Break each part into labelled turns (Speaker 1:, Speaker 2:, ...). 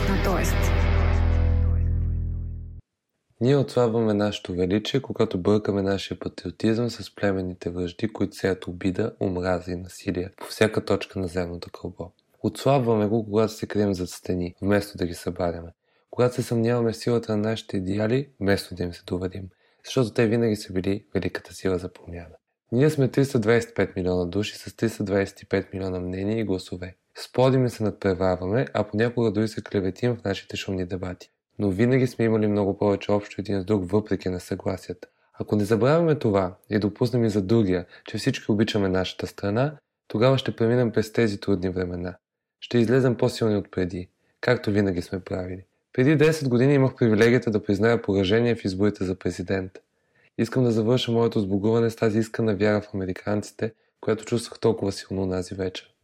Speaker 1: на Тоест.
Speaker 2: Ние отслабваме нашето величие, когато бъркаме нашия патриотизъм с племенните връжди, които сеят обида, омраза и насилие по всяка точка на земното кълбо. Отслабваме го, когато се крием зад стени, вместо да ги събаряме. Когато се съмняваме в силата на нашите идеали, вместо да им се доведим. Защото те винаги са били великата сила за промяна. Ние сме 325 милиона души с 325 милиона мнения и гласове. Сподиме се надпреварваме, а понякога дори се клеветим в нашите шумни дебати. Но винаги сме имали много повече общо един с друг, въпреки несъгласията. Ако не забравяме това и допуснем и за другия, че всички обичаме нашата страна, тогава ще преминем през тези трудни времена. Ще излезем по-силни от преди, както винаги сме правили. Преди 10 години имах привилегията да призная поражение в изборите за президент. Искам да завърша моето сбогуване с тази искана вяра в американците, която чувствах толкова силно тази вечер.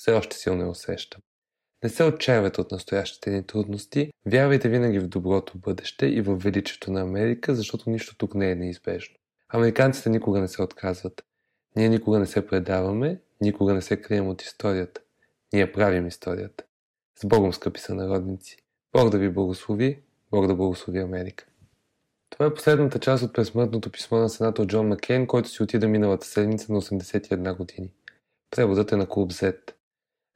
Speaker 2: Все още силно усещам. Не се отчаявайте от настоящите ни трудности, вярвайте винаги в доброто бъдеще и в величието на Америка, защото нищо тук не е неизбежно. Американците никога не се отказват. Ние никога не се предаваме, никога не се крием от историята. Ние правим историята. С Богом, скъпи са народници. Бог да ви благослови, Бог да благослови Америка. Това е последната част от пресмъртното писмо на сенатор Джон Маккейн, който си отида миналата седмица на 81 години. Преводът е на клуб Z.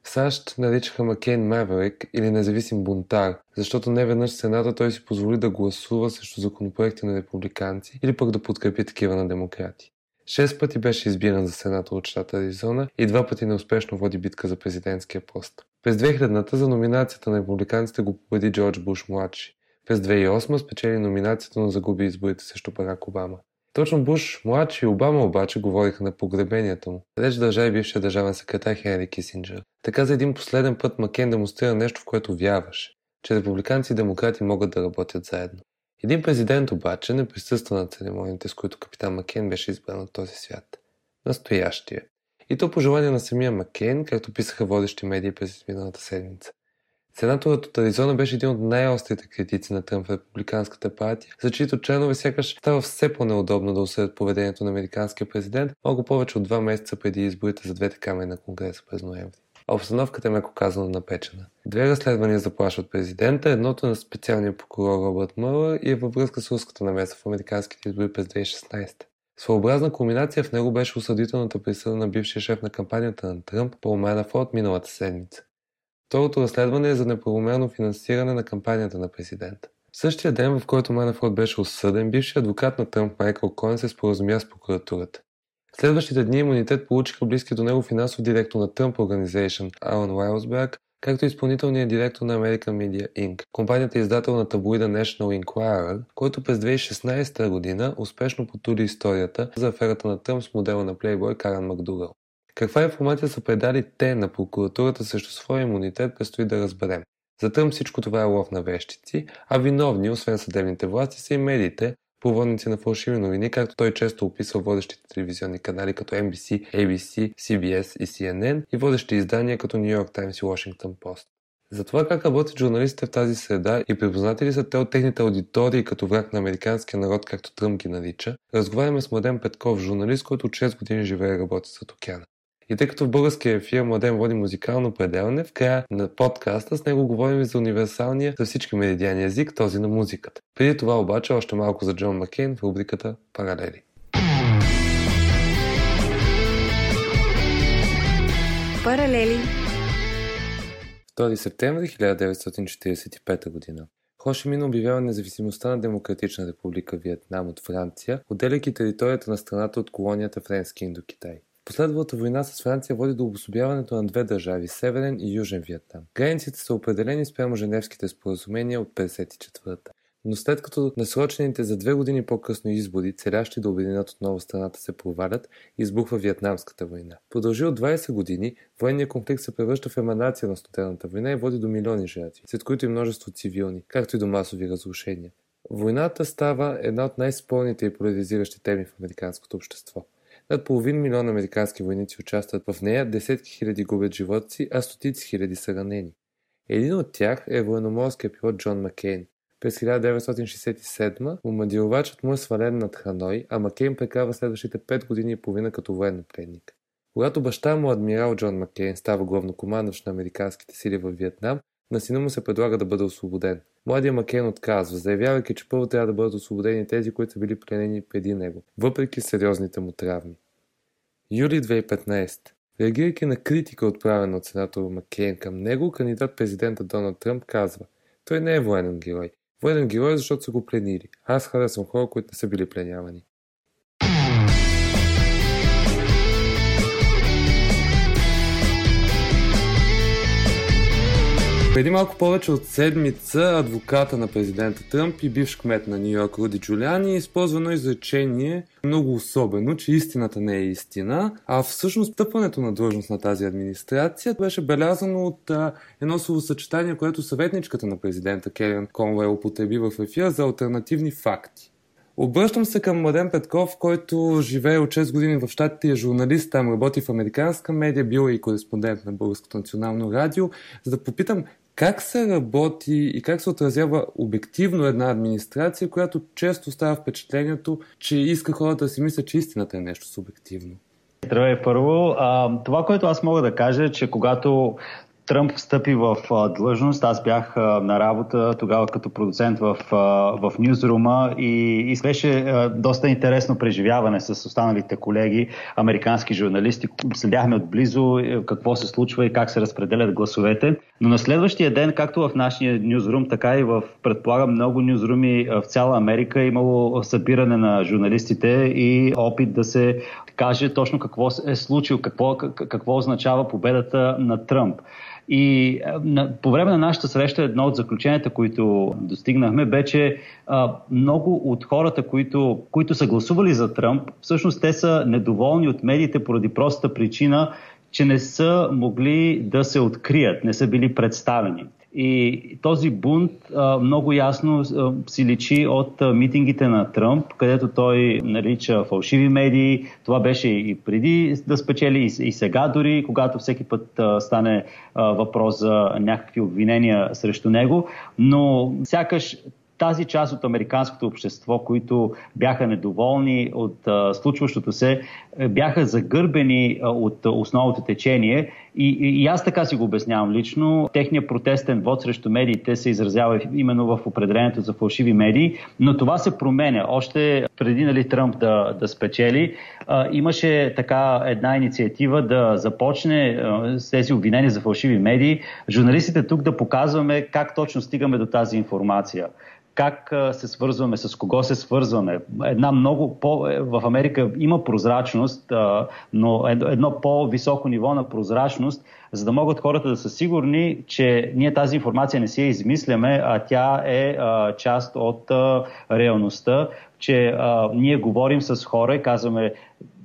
Speaker 2: САЩ наричаха Макен Маверик или независим бунтар, защото не веднъж Сената той си позволи да гласува срещу законопроекти на републиканци или пък да подкрепи такива на демократи. Шест пъти беше избиран за сенатор от щата Аризона и два пъти неуспешно води битка за президентския пост. През 2000-та за номинацията на републиканците го победи Джордж Буш младши. През 2008 спечели номинацията, но загуби изборите срещу Барак Обама. Точно Буш, младши и Обама обаче говориха на погребението му. Реч държа и бившия държавен секретар Хенри Кисинджер. Така за един последен път Макен демонстрира нещо, в което вярваше, че републиканци и демократи могат да работят заедно. Един президент обаче не присъства на церемониите, с които капитан Макен беше избран от този свят. Настоящия. И то по желание на самия Макен, както писаха водещи медии през миналата седмица. Сенаторът от Аризона беше един от най-острите критици на Тръмп в Републиканската партия, за чието членове сякаш става все по-неудобно да осъдят поведението на американския президент много повече от два месеца преди изборите за двете камери на Конгреса през ноември. А обстановката е меко казано напечена. Две разследвания заплашват президента, едното на специалния прокурор Робърт Мъла и е във връзка с руската намеса в американските избори през 2016. Своеобразна кулминация в него беше осъдителната присъда на бившия шеф на кампанията на Тръмп, Пол Манафорд, миналата седмица. Второто разследване е за неправомерно финансиране на кампанията на президента. В същия ден, в който Манафорд беше осъден, бившият адвокат на Тръмп Майкъл Коен се споразумя с прокуратурата. Следващите дни имунитет получиха близки до него финансов директор на Trump Organization Алан Уайлсберг, както и изпълнителният директор на American Media Inc., компанията издател на таблоида National Enquirer, който през 2016 година успешно потули историята за аферата на Тръмп с модела на Playboy Каран Макдугал. Каква информация са предали те на прокуратурата срещу своя имунитет, предстои да разберем. За Тръмп всичко това е лов на вещици, а виновни, освен съдебните власти, са и медиите, проводници на фалшиви новини, както той често описва водещите телевизионни канали като NBC, ABC, CBS и CNN и водещи издания като New York Times и Washington Post. За това как работят журналистите в тази среда и припознати ли са те от техните аудитории като враг на американския народ, както Тръмп ги нарича, разговаряме с Младен Петков, журналист, който от 6 години живее и работи зад океана. И тъй като в българския ефир Младен води музикално пределане, в края на подкаста с него говорим за универсалния за всички медиани език, този на музиката. Преди това обаче още малко за Джон Маккейн в рубриката Паралели.
Speaker 1: Паралели
Speaker 2: 2 септември 1945 година. Хошимин обявява независимостта на Демократична република Виетнам от Франция, отделяйки територията на страната от колонията Френски Индокитай. Последвалата война с Франция води до обособяването на две държави – Северен и Южен Виетнам. Границите са определени спрямо Женевските споразумения от 54-та. Но след като насрочените за две години по-късно избори, целящи да обединят отново страната, се провалят, избухва Виетнамската война. Продължи от 20 години, военният конфликт се превръща в еманация на студената война и води до милиони жертви, след които и множество цивилни, както и до масови разрушения. Войната става една от най-спорните и поляризиращи теми в американското общество. Над половин милион американски войници участват в нея, десетки хиляди губят живота си, а стотици хиляди са ранени. Един от тях е военноморския пилот Джон Маккейн. През 1967 командировачът му е свален над Ханой, а Маккейн прекарва следващите 5 години и половина като военнопленник. Когато баща му, адмирал Джон Маккейн, става главнокомандващ на американските сили в Виетнам, на сина му се предлага да бъде освободен. Младият Макен отказва, заявявайки, че първо трябва да бъдат освободени тези, които са били пленени преди него, въпреки сериозните му травми. Юли 2015 Реагирайки на критика, отправена от сенатор Маккейн към него, кандидат президента Доналд Тръмп казва Той не е военен герой. Военен герой защото са го пленили. Аз харесвам хора, които не са били пленявани. Преди малко повече от седмица адвоката на президента Тръмп и бивш кмет на Нью Йорк Руди Джулиани използва едно изречение много особено, че истината не е истина, а всъщност стъпването на длъжност на тази администрация беше белязано от а, едно словосъчетание, което съветничката на президента Керен Конвей употреби в ефира за альтернативни факти. Обръщам се към Младен Петков, който живее от 6 години в щатите и е журналист, там работи в американска медия, бил е и кореспондент на Българското национално радио, за да попитам как се работи и как се отразява обективно една администрация, която често става впечатлението, че иска хората да си мислят, че истината е нещо субективно?
Speaker 3: Здравей първо. А, това, което аз мога да кажа, е, че когато Тръмп встъпи в а, длъжност. Аз бях а, на работа тогава като продуцент в, а, в Ньюзрума и, и беше а, доста интересно преживяване с останалите колеги, американски журналисти. Следяхме отблизо е, какво се случва и как се разпределят гласовете. Но на следващия ден, както в нашия Ньюзрум, така и в, предполагам, много ньюзруми в цяла Америка имало събиране на журналистите и опит да се каже точно какво е случило, какво, какво означава победата на Тръмп. И на, по време на нашата среща едно от заключенията, които достигнахме, бе, че а, много от хората, които, които са гласували за Тръмп, всъщност те са недоволни от медиите поради простата причина, че не са могли да се открият, не са били представени. И този бунт а, много ясно а, си личи от а, митингите на Тръмп, където той нарича фалшиви медии. Това беше и преди да спечели, и, и сега дори, когато всеки път а, стане а, въпрос за някакви обвинения срещу него. Но сякаш тази част от американското общество, които бяха недоволни от а, случващото се, бяха загърбени а, от основното течение. И, и, и аз така си го обяснявам лично. Техният протестен вод срещу медиите се изразява именно в определението за фалшиви медии, но това се променя. Още преди нали, Тръмп да, да спечели, а, имаше така една инициатива да започне а, с тези обвинения за фалшиви медии. Журналистите тук да показваме как точно стигаме до тази информация как се свързваме, с кого се свързваме. Една много по... В Америка има прозрачност, но едно по-високо ниво на прозрачност, за да могат хората да са сигурни, че ние тази информация не си я измисляме, а тя е част от реалността, че ние говорим с хора и казваме,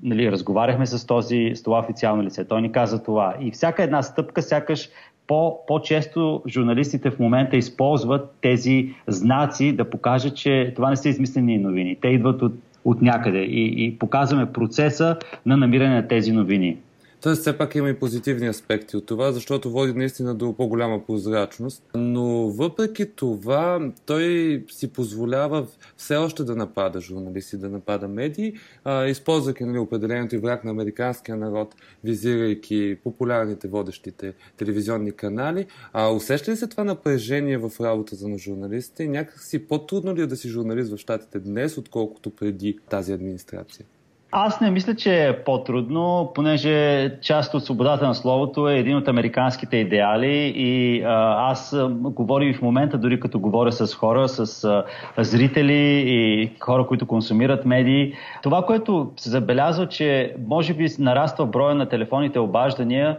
Speaker 3: нали, разговаряхме с, този, с това официално лице. Той ни каза това. И всяка една стъпка, сякаш по, по-често журналистите в момента използват тези знаци да покажат, че това не са измислени новини. Те идват от, от някъде и, и показваме процеса на намиране на тези новини.
Speaker 2: Тоест, все пак има и позитивни аспекти от това, защото води наистина до по-голяма прозрачност. Но въпреки това, той си позволява все още да напада журналисти, да напада медии, а, използвайки нали, определението и враг на американския народ, визирайки популярните водещите телевизионни канали. А усеща ли се това напрежение в работата на журналистите? Някакси по-трудно ли е да си журналист в щатите днес, отколкото преди тази администрация?
Speaker 3: Аз не мисля, че е по-трудно, понеже част от свободата на словото е един от американските идеали и а, аз а, говоря и в момента, дори като говоря с хора, с а, зрители и хора, които консумират медии. Това, което се забелязва, че може би нараства броя на телефонните обаждания,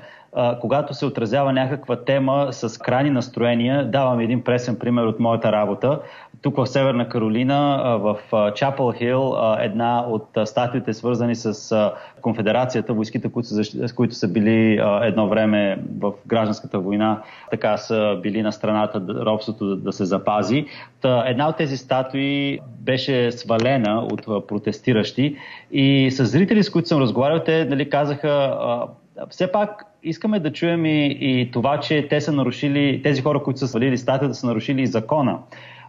Speaker 3: когато се отразява някаква тема с крайни настроения. Давам един пресен пример от моята работа. Тук в Северна Каролина, в Чапъл Хил, една от статиите свързани с конфедерацията, войските, които са, които са били едно време в гражданската война, така са били на страната робството да, да се запази. Та, една от тези статуи беше свалена от протестиращи и с зрители, с които съм разговарял, те нали, казаха все пак искаме да чуем и, и това, че те са нарушили, тези хора, които са свалили статията, са нарушили закона.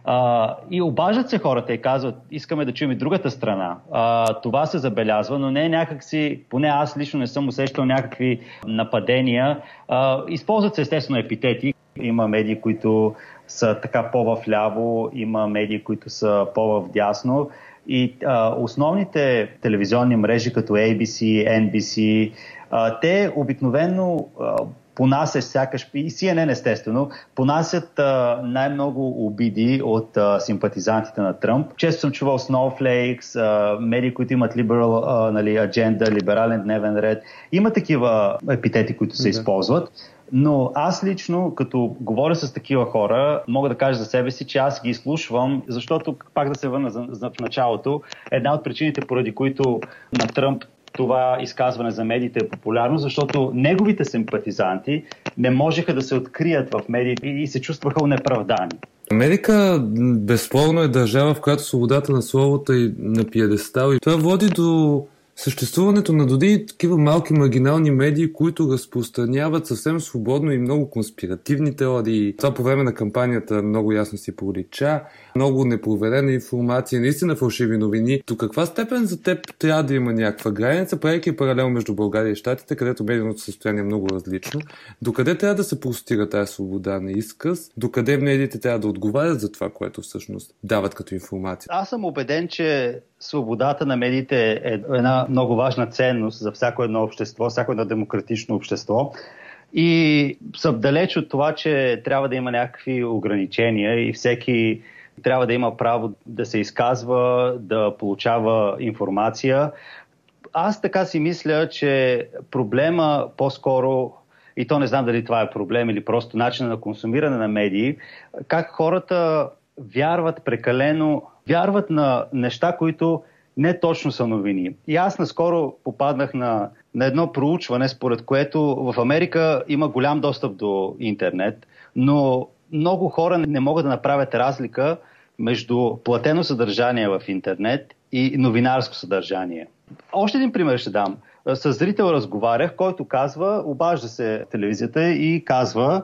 Speaker 3: А, и обаждат се хората и казват, искаме да чуем и другата страна. А, това се забелязва, но не е някакси, поне аз лично не съм усещал някакви нападения. А, използват се естествено епитети. Има медии, които са така по-вляво, има медии, които са по-вдясно. И а, основните телевизионни мрежи, като ABC, NBC, а, те обикновено а, понасят сякаш, и CNN естествено, понасят а, най-много обиди от а, симпатизантите на Тръмп. Често съм чувал Snowflakes, а, медии, които имат liberal а, нали, адженда, либерален дневен ред. Има такива епитети, които се да. използват. Но аз лично, като говоря с такива хора, мога да кажа за себе си, че аз ги изслушвам, защото, пак да се върна за, за в началото, една от причините, поради които на Тръмп това изказване за медиите е популярно, защото неговите симпатизанти не можеха да се открият в медиите и се чувстваха унеправдани.
Speaker 2: Америка безспорно е държава, в която свободата на словото е на пиедестал и това води до Съществуването на доди такива малки маргинални медии, които разпространяват съвсем свободно и много конспиративни теории. Това по време на кампанията много ясно си пролича. Много непроверена информация, наистина фалшиви новини. До каква степен за теб трябва да има някаква граница, правейки паралел между България и Штатите, където медийното състояние е много различно? Докъде трябва да се простира тази свобода на изказ? Докъде медиите трябва да отговарят за това, което всъщност дават като информация?
Speaker 3: Аз съм убеден, че свободата на медиите е една много важна ценност за всяко едно общество, всяко едно демократично общество. И съм далеч от това, че трябва да има някакви ограничения и всеки трябва да има право да се изказва, да получава информация. Аз така си мисля, че проблема по-скоро, и то не знам дали това е проблем или просто начин на консумиране на медии, как хората вярват прекалено, вярват на неща, които не точно са новини. И аз наскоро попаднах на, на едно проучване, според което в Америка има голям достъп до интернет, но много хора не могат да направят разлика между платено съдържание в интернет и новинарско съдържание. Още един пример ще дам. С зрител разговарях, който казва, обажда се телевизията и казва,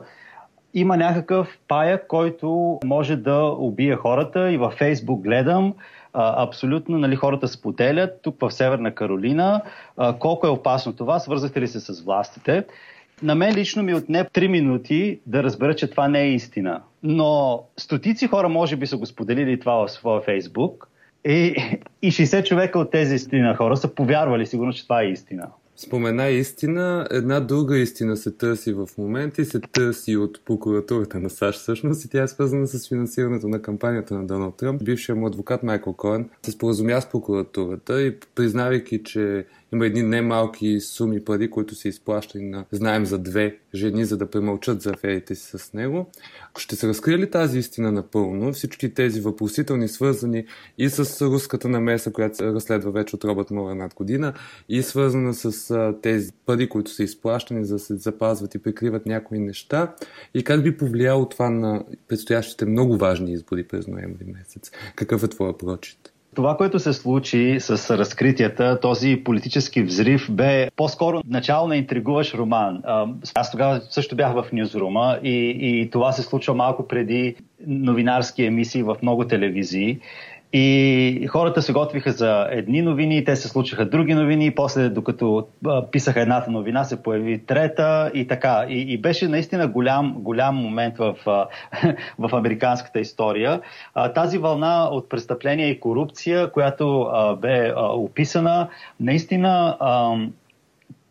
Speaker 3: има някакъв пая, който може да убие хората и във Фейсбук гледам, а, абсолютно нали, хората споделят тук в Северна Каролина а, колко е опасно това, свързахте ли се с властите. На мен лично ми отне 3 минути да разбера, че това не е истина. Но стотици хора може би са го споделили това в своя Фейсбук и, и 60 човека от тези истина хора са повярвали сигурно, че това е истина
Speaker 2: спомена истина. Една друга истина се търси в момента и се търси от прокуратурата на САЩ всъщност и тя е свързана с финансирането на кампанията на Доналд Тръмп. Бившият му адвокат Майкъл Коен се споразумя с прокуратурата и признавайки, че има едни немалки суми пари, които са изплащани на, знаем, за две жени, за да премълчат за аферите си с него. Ще се разкрие ли тази истина напълно? Всички тези въпросителни, свързани и с руската намеса, която се разследва вече от Робът Мора над година, и свързана с тези пари, които са изплащани, за да се запазват и прикриват някои неща, и как би повлияло това на предстоящите много важни избори през ноември месец? Какъв е твоя прочит?
Speaker 3: Това, което се случи с разкритията, този политически взрив, бе по-скоро начало на интригуващ роман. Аз тогава също бях в Ньюзрума и, и това се случва малко преди новинарски емисии в много телевизии. И хората се готвиха за едни новини, те се случиха други новини, после, докато писаха едната новина, се появи трета и така. И, и беше наистина голям, голям момент в, в американската история. Тази вълна от престъпления и корупция, която бе описана, наистина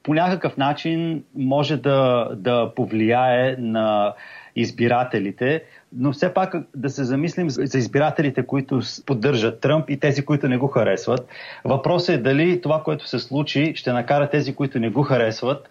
Speaker 3: по някакъв начин може да, да повлияе на избирателите, но все пак да се замислим за избирателите, които поддържат Тръмп и тези, които не го харесват. Въпросът е дали това, което се случи, ще накара тези, които не го харесват,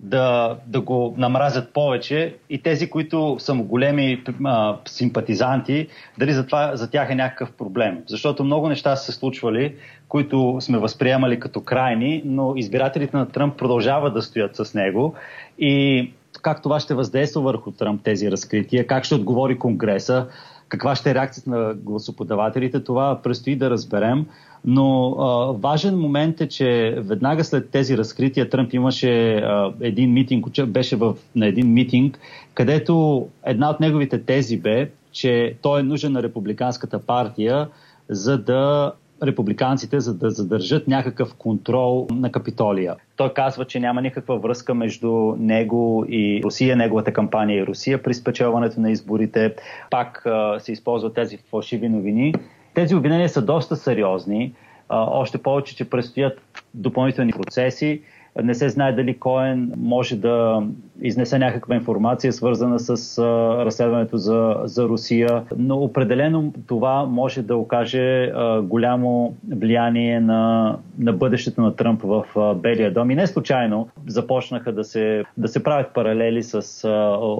Speaker 3: да, да го намразят повече и тези, които са големи а, симпатизанти, дали за, това, за тях е някакъв проблем. Защото много неща са се случвали, които сме възприемали като крайни, но избирателите на Тръмп продължават да стоят с него и как това ще въздейства върху Тръмп тези разкрития, как ще отговори Конгреса, каква ще е реакцията на гласоподавателите, това предстои да разберем. Но а, важен момент е, че веднага след тези разкрития Тръмп имаше а, един митинг, беше в, на един митинг, където една от неговите тези бе, че той е нужен на републиканската партия, за да републиканците, за да задържат някакъв контрол на Капитолия. Той казва, че няма никаква връзка между него и Русия, неговата кампания и Русия при спечелването на изборите. Пак а, се използват тези фалшиви новини. Тези обвинения са доста сериозни, а, още повече, че предстоят допълнителни процеси. Не се знае дали Коен може да изнесе някаква информация, свързана с разследването за, за Русия, но определено това може да окаже голямо влияние на, на бъдещето на Тръмп в Белия дом. И не случайно започнаха да се, да се правят паралели с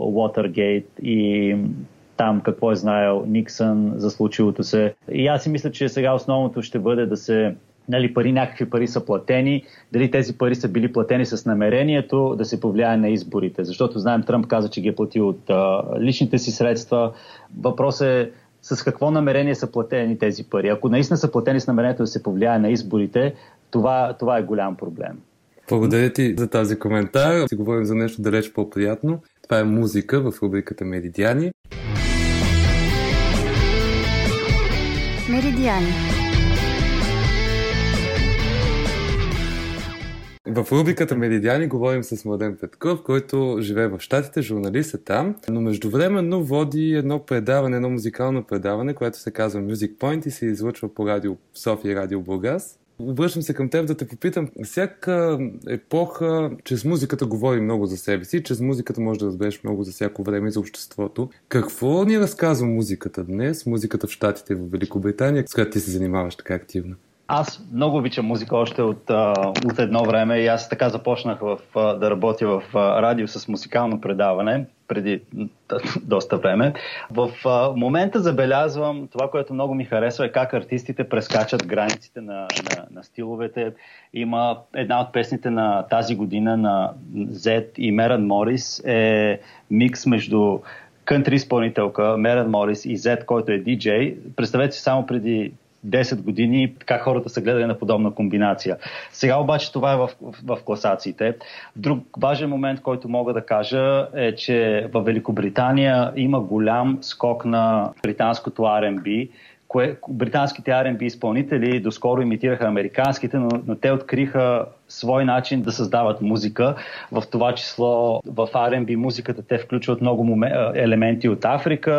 Speaker 3: Уотергейт и там какво е знаел Никсън за случилото се. И аз си мисля, че сега основното ще бъде да се нали, пари, някакви пари са платени, дали тези пари са били платени с намерението да се повлияе на изборите. Защото знаем, Тръмп каза, че ги е платил от а, личните си средства. Въпрос е с какво намерение са платени тези пари. Ако наистина са платени с намерението да се повлияе на изборите, това, това е голям проблем.
Speaker 2: Благодаря ти за тази коментар. Си говорим за нещо далеч по-приятно. Това е музика в рубриката Меридиани. Меридиани. В рубриката Меридиани говорим с Младен Петков, който живее в Штатите, журналист е там, но междувременно води едно предаване, едно музикално предаване, което се казва Music Point и се излъчва по радио София и радио Бургас. Обръщам се към теб да те попитам. Всяка епоха, чрез музиката говори много за себе си, чрез музиката може да разбереш много за всяко време и за обществото. Какво ни разказва музиката днес, музиката в Штатите в Великобритания, с която ти се занимаваш така активно?
Speaker 3: Аз много обичам музика още от, от едно време и аз така започнах в, да работя в радио с музикално предаване преди доста време. В момента забелязвам това, което много ми харесва е как артистите прескачат границите на, на, на стиловете. Има една от песните на тази година на Z и Меран Морис е микс между кънтри изпълнителка Меран Морис и Z, който е диджей. Представете си само преди 10 години как хората са гледали на подобна комбинация. Сега обаче това е в, в, в класациите. Друг важен момент, който мога да кажа е, че в Великобритания има голям скок на британското R&B кое, британските R&B изпълнители доскоро имитираха американските, но, но те откриха свой начин да създават музика. В това число в R&B музиката те включват много елементи от Африка,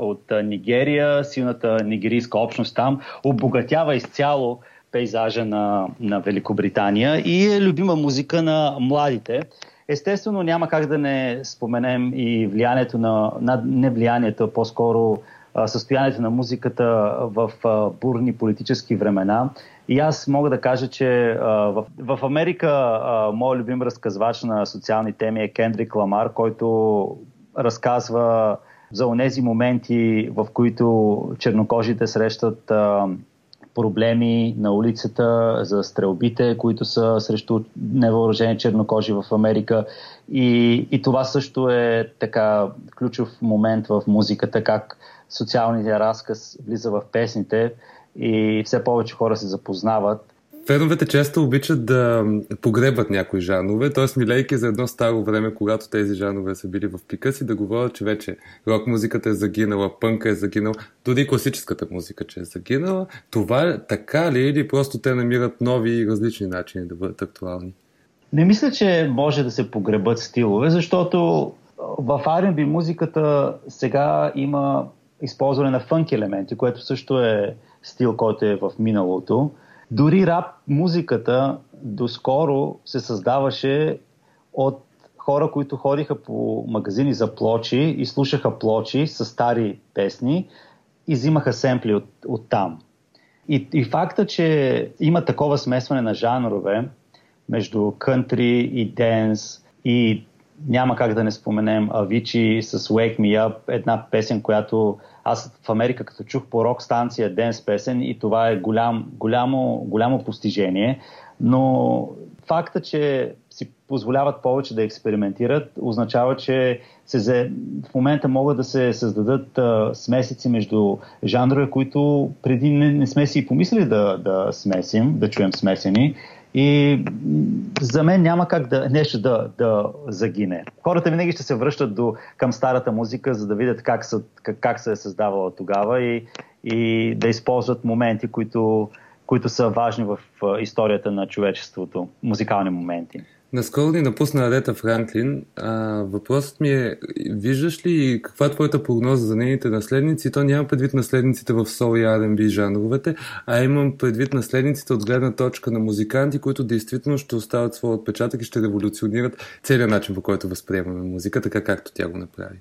Speaker 3: от Нигерия, силната нигерийска общност там, обогатява изцяло пейзажа на, на Великобритания и е любима музика на младите. Естествено, няма как да не споменем и влиянието на, на не влиянието, по-скоро състоянието на музиката в бурни политически времена. И аз мога да кажа, че в, в Америка моят любим разказвач на социални теми е Кендрик Ламар, който разказва за онези моменти, в които чернокожите срещат проблеми на улицата, за стрелбите, които са срещу невъоръжени чернокожи в Америка. И, и това също е така ключов момент в музиката, как социалния разказ влиза в песните и все повече хора се запознават.
Speaker 2: Феновете често обичат да погребат някои жанове, т.е. милейки за едно старо време, когато тези жанове са били в пика си, да говорят, че вече рок музиката е загинала, пънка е загинала, дори класическата музика, че е загинала. Това е така ли или просто те намират нови и различни начини да бъдат актуални?
Speaker 3: Не мисля, че може да се погребат стилове, защото в R&B музиката сега има използване на фънк елементи, което също е стил, който е в миналото. Дори рап музиката доскоро се създаваше от хора, които ходиха по магазини за плочи и слушаха плочи с стари песни и взимаха семпли от, от там. И, и факта, че има такова смесване на жанрове между кънтри и денс, И няма как да не споменем Авичи с Wake Me Up, една песен, която аз в Америка като чух по рок станция Денс песен и това е голям, голямо, голямо постижение, но факта, че си позволяват повече да експериментират, означава, че се, в момента могат да се създадат а, смесици между жанрове, които преди не, не сме си помислили да, да смесим, да чуем смесени. И за мен няма как да, нещо да, да загине. Хората винаги ще се връщат до, към старата музика, за да видят как, са, как, как се е създавала тогава и, и да използват моменти, които, които са важни в историята на човечеството, музикални моменти.
Speaker 2: Наскоро ни напусна Арета Франклин. А, въпросът ми е, виждаш ли каква е твоята прогноза за нейните наследници? То няма предвид наследниците в сол и R&B жанровете, а имам предвид наследниците от гледна точка на музиканти, които действително ще остават своя отпечатък и ще революционират целият начин, по който възприемаме музика, така както тя го направи.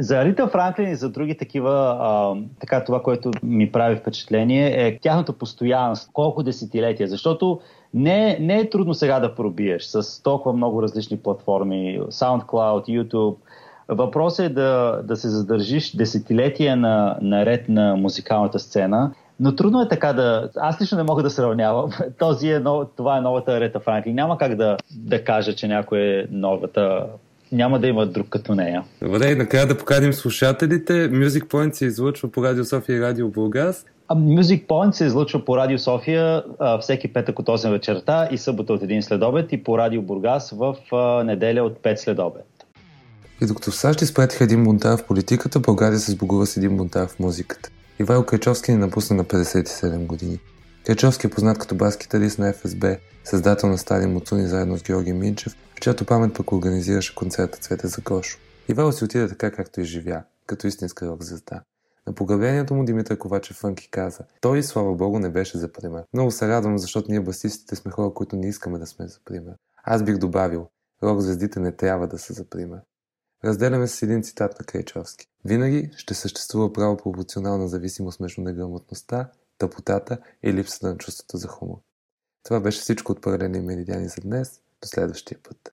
Speaker 3: За Рита Франклин и за други такива, а, така това, което ми прави впечатление е тяхното постоянство. Колко десетилетия? Защото не, не е трудно сега да пробиеш с толкова много различни платформи, SoundCloud, YouTube. Въпросът е да, да се задържиш десетилетия на, наред на музикалната сцена, но трудно е така да... Аз лично не мога да сравнявам. Този е нов... Това е новата Рета Франклин. Няма как да, да кажа, че някой е новата няма да има друг като нея.
Speaker 2: Добре, накрая да поканим слушателите. Music Point се излъчва по Радио София и Радио Бургас.
Speaker 3: Music Point се излъчва по Радио София а, всеки петък от 8 вечерта и събота от 1 следобед и по Радио Бургас в а, неделя от 5 следобед.
Speaker 2: И докато в САЩ изпратиха един бунтар в политиката, България се сбогува с един бунтар в музиката. Ивайло Кречовски ни напусна на 57 години. Кречовски е познат като бас-китарист на ФСБ, създател на Стари Муцуни заедно с Георги Минчев, в чиято памет пък организираше концерта Цвете за Гошо. Ивайло си отиде така, както и живя, като истинска рок звезда. На погребението му Димитър Ковачев Фънки каза Той, слава богу, не беше за пример. Много се радвам, защото ние басистите сме хора, които не искаме да сме за пример. Аз бих добавил, рок звездите не трябва да са за пример. Разделяме с един цитат на Крейчовски. Винаги ще съществува право пропорционална зависимост между неграмотността, тъпотата и липсата на чувството за хумор. Това беше всичко от паралелни меридиани за днес. До следващия път.